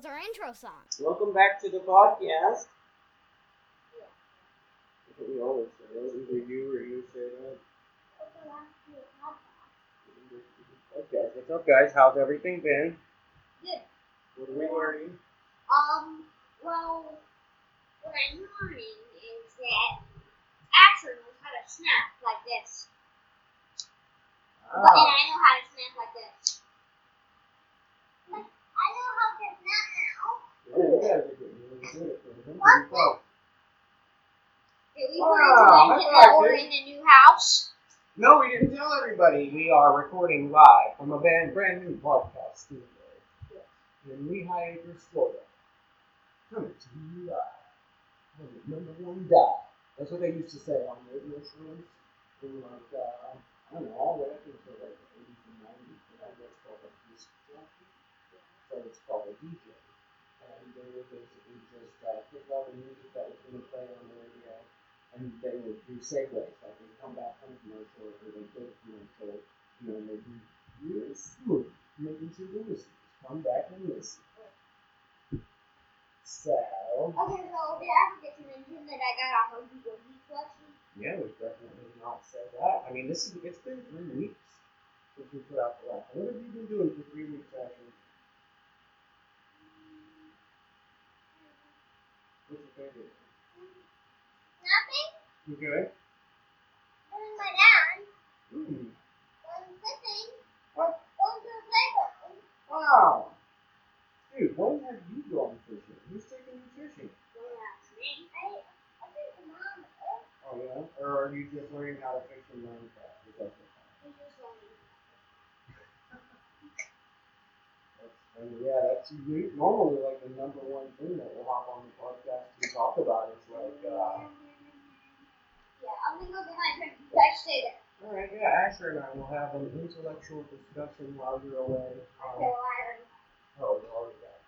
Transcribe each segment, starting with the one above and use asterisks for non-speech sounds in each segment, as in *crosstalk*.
was our intro song. Welcome back to the podcast. That's what we always say. Either you or you say that. Okay, what's up, guys? How's everything been? Good. What are we learning? Um, well, what I'm learning is that Asher knows how to snap like this. Oh. But, and I know how to snap like this. I know how to snap now. yeah, you guys are getting really good at this. I'm pretty proud. Did we Wow, learn to I that I we're in a new house? No, we didn't tell everybody. We are recording live from a brand, brand new podcast studio in Lehigh Acres, Florida. Coming to you live number one dial. That's what they used to say on the radio shows in like, uh, I don't know, all the way up until like the 80s and 90s. And that was called a disc jockey. So it's called a DJ. And they would basically just uh, pick all the music that was going to play on the radio and they would do segues, like they'd come back from commercial or they'd go to commercial, you know, and they'd be real smooth, making sure the listeners come back and listen. So, Okay, so did I forget to mention that I got a Huggy Wuggy collection? Yeah, we've definitely not said that. I mean, this is, it's been three weeks since we put out the last one. What have you been doing for three weeks, Ashley? What's your favorite? Nothing. You good? Doing my dad. Hmm. Going fishing. What? Going to the playground. Wow. Dude, when have you gone fishing? Who's taking you fishing? Don't ask me. I, I think the mom is. Oh yeah? Or are you just learning how to fish in Minecraft? Is that the just going. That's, I mean, yeah, that's normally like the number one thing that we'll hop on the podcast to talk about is like, uh, Yeah, I'm gonna go get my drink. You guys stay there. all right, yeah, Asher and I will have an intellectual discussion while you're away. Um, well, I already. oh, already got.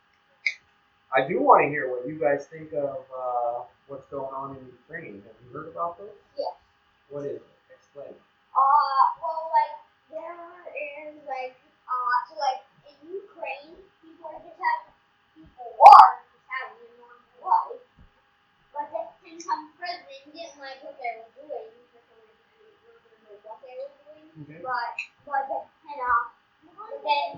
I do want to hear what you guys think of uh, what's going on in Ukraine. Have you heard about this? Yes. What is it? Explain. Uh, well, like, there is, like, uh, so, like, in Ukraine, people are just having, people are just having a normal life. But the income president didn't like what they were doing. Some I remember what they were doing. Okay. But, but, the, and, uh, then,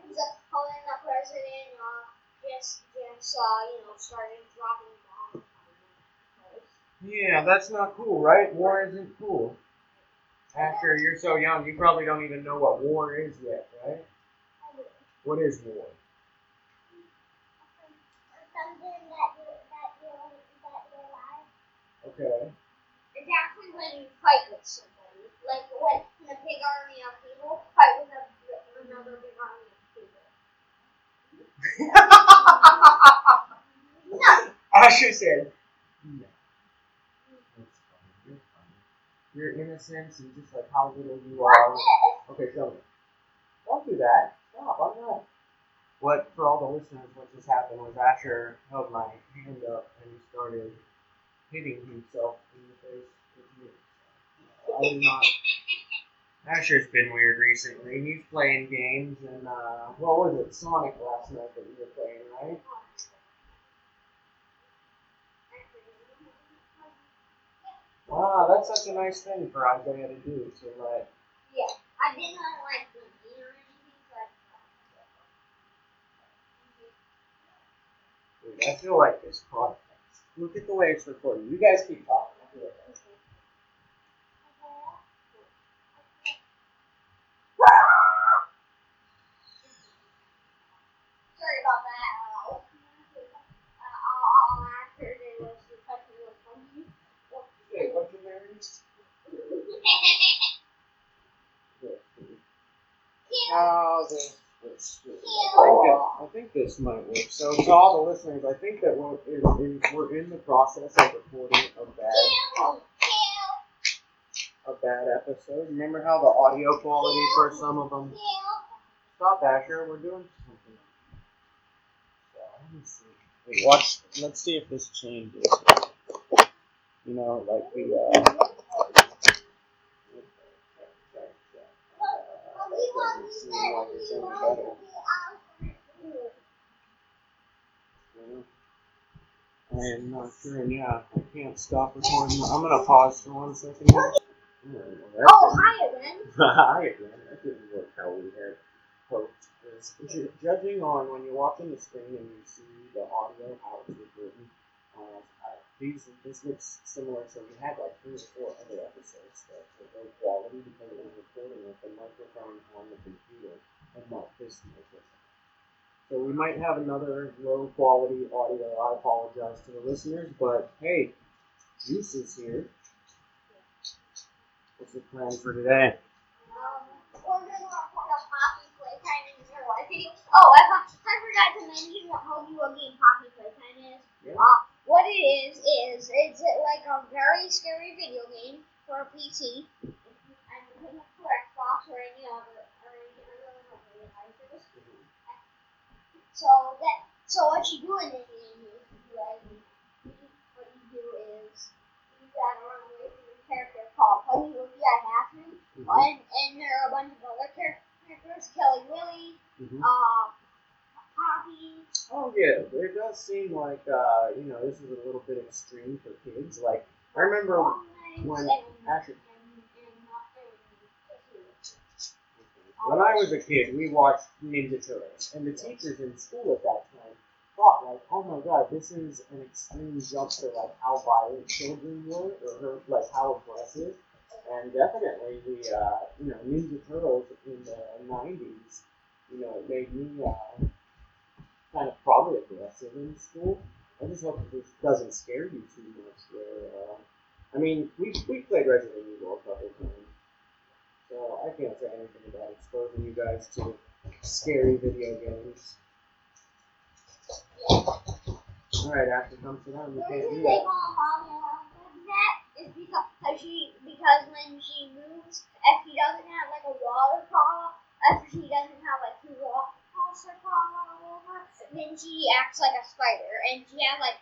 ends up calling the president, uh, just, just, uh, you know, started dropping bombs on them. Yeah, that's not cool, right? War isn't cool. Asher, you're so young, you probably don't even know what war is yet, right? What is war? Something that you, that you, that you like. Okay. It's actually when you fight with somebody. Like when a big army of people fight with a, another big army of people. *laughs* *laughs* No. Asher said, no. That's funny. You're funny. Your innocence and just like how little you are. Okay, me. Don't do that. Stop. I'm not. What, for all the listeners, what just happened was Asher held my hand up and started hitting himself in the face with me. I did not. Asher's been weird recently. He's playing games and, uh, what was it? Sonic last night that you were playing, right? Wow, that's such a nice thing for Isaiah to do. To let Yeah, I didn't like the or anything, but. Dude, I feel like this podcast. Look at the way it's recorded. You guys keep talking. I'll be right back. Sorry about that. Uh, I'll after they was touching the funny. Hey, what's your name? Oh, I think this might work. So, to all the listeners, I think that we're in, we're in the process of recording a bad a bad episode. Remember how the audio quality for some of them? Stop, Asher. We're doing something. So, let me see. Wait, watch. Let's see if this changes. You know, like the uh, seem like it's any better. you know. I am not sure, and yeah, I can't stop recording. I'm gonna pause for one second. here. Oh, hi again. *laughs* Hi again. That didn't work how we had hoped. Judging on when you're watching the screen and you see the audio, how it's recording, uh, I- these this looks similar. So we had like three or four other episodes that were low quality because it was recording with the microphone on the computer and not this microphone. So we might have another low quality audio. I apologize to the listeners, but hey, Juice is here. What's the plan for today? Um, we're gonna record a Poppy Playtime in your life video. Oh, I, I forgot to mention what Hoagie what game Poppy Playtime is. Yeah. Uh, what it is is it's like a very scary video game for a PC. And you can have for Xbox or any other or any other devices. So that so what you do in the game is you like what you do is you gotta run away from your character called Huggy Wuggy I have to. And, and there are a bunch of other characters, Kelly Willie, Mhm. uh, Poppy. Oh yeah, it does seem like uh, you know this is a little bit extreme for kids. Like I remember when Asher- when I was a kid, we watched Ninja Turtles, and the teachers in school at that time thought like, oh my god, this is an extreme jump to like how violent children were, or her, like how aggressive. And definitely the uh, you know Ninja Turtles in the '90s, you know, it made me uh, kind of probably aggressive in school. I just hope this doesn't scare you too much. Where, uh, I mean, we we played Resident Evil a couple times, so I can't say anything about exposing you guys to scary video games. All right, after come sit down. You The can't do that. is because she because when she moves, if she doesn't have like a waterfall, if she doesn't have like two walls to over, then she acts like a spider, and she has like,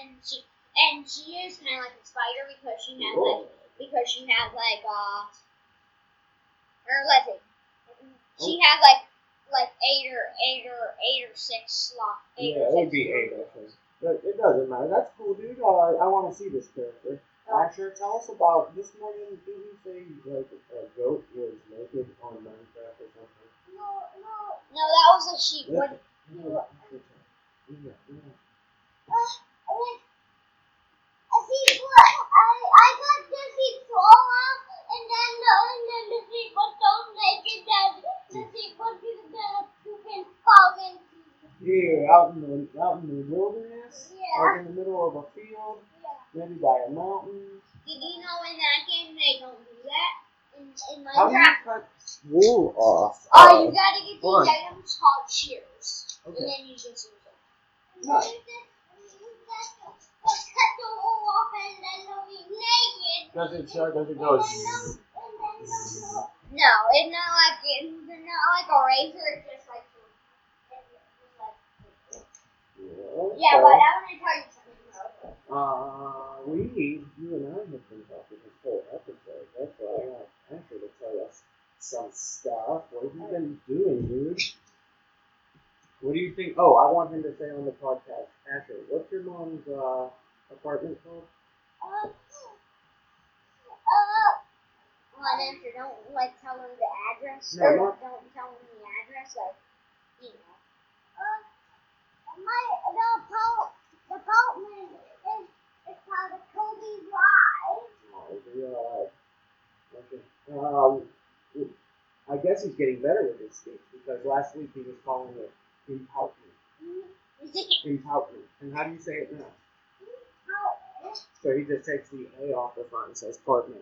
and she and she is kind of like a spider because she has like because she has like uh, or let's see, she has like like eight or eight or eight or six slot. Eight Yeah, it would be eight, I think. But it doesn't matter. That's cool, dude. Uh, I want to see this character. Asher, tell us about this morning. Did you say like a goat was naked on Minecraft or something? No, no, no. That was a sheep. Yeah. What? Yeah, Asher, tell- yeah, yeah. Uh, I. I see. What? I I got the sheep fall out, and then and then the sheep was so naked that the sheep was in the pooping falling. Yeah, out in the out in the wilderness, Yeah. like in the middle of a field, Yeah. maybe by a mountain. Did you know in that game they don't do that in in How do you Minecraft? cut wool off? Oh, you gotta get these items called shears, Okay. and then you just use them. Nice. Cut the wool off and then they'll naked. Does it show? Does it go? No, it's not like it's not like a razor. It's just like. Yeah, but I want to tell you something. Though. Uh, we, you and I have been talking this whole episode. That's why I want Asher to tell us some stuff. What have you been doing, dude? What do you think? Oh, I want him to say on the podcast, Asher, what's your mom's uh, apartment called? Uh, uh, well, after don't like tell them the address No, or not- don't tell them the address, like you know. Uh, my the po- the apartment is is called the Kobe Drive. Oh, uh, okay. Um, I guess he's getting better with his speech because last week he was calling it impoutment. Impoutment. And how do you say it now? So he just takes the A off the front and says partner.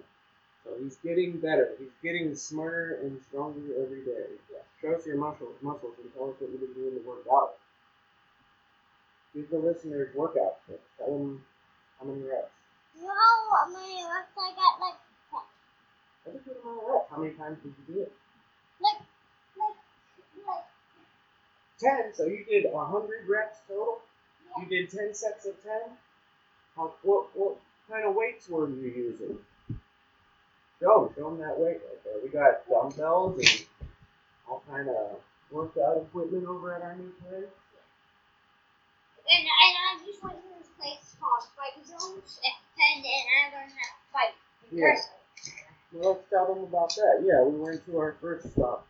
So he's getting better. He's getting smarter and stronger every day. Show us your muscles, muscles and tell us what you've been doing to work out. Give the listeners workout tips. Tell them how many reps. No, my left I got like That's a good amount of reps. How many times did you do it? like 10, so you did 100 reps total? You did 10 sets of 10? How, what, what kind of weights were you using? Show, show them that weight right there. We got dumbbells and all kind of workout equipment over at our new place. And, and I just went to this place called Fight Zones and I learned how to fight in yeah. person. Well, let's tell them about that. Yeah, we went to our first stop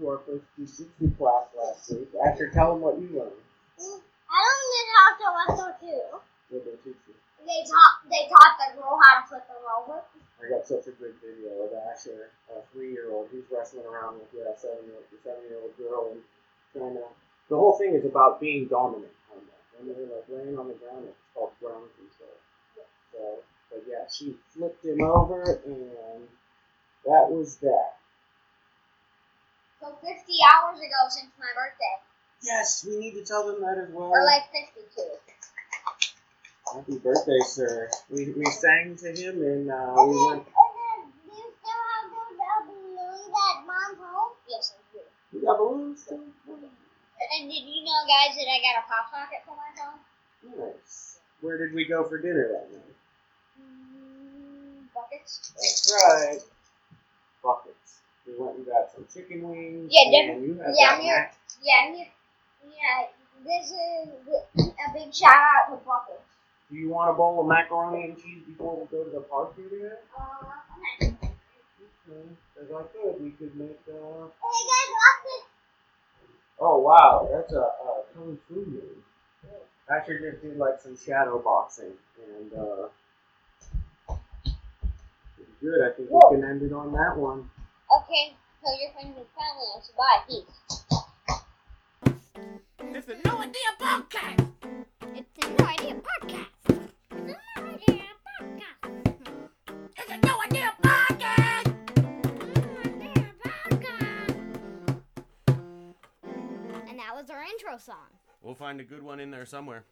again. We went to our first jiu-jitsu class last week. Asher, tell them what you learned. I don't even have to wrestle too. What they teach you. They taught they taught the girl how to flip them over. I got such a good video of Asher, a three-year-old. He's wrestling around with a seven-year, seven-year-old girl, and trying to. The whole thing is about being dominant on that. When they're like laying on the ground, it's called ground control. So, but yeah, she flipped him over, and that was that. So 50 hours ago since my birthday, Yes, we need to tell them that as well. or like 52. Happy birthday, sir. We, we sang to him, and uh, And we then, went. and then, do you still have those balloons at mom's home? Yes, I do. We got balloons. And did you know, guys, that I got a pop socket for my phone? Nice. Where did we go for dinner that night? Mm, buckets. That's right. Buckets. We went and got some chicken wings. Yeah, and you had yeah, here- Yeah, here, yeah. This is a big shout out to buckets. Do you want a bowl of macaroni and cheese before we go to the park here today? Uh, okay. Okay. Because I could. We could make. Uh... Hey guys, watch this. Oh wow, that's a, a kung fu move. Asher just did like some shadow boxing, and uh, good. I think Whoa. we can end it on that one. Okay, tell your friends and family and say bye. Peace. It's a no idea podcast. It's a no idea podcast. It's a no idea podcast. It's a no idea podcast. And that was our intro song. We'll find a good one in there somewhere.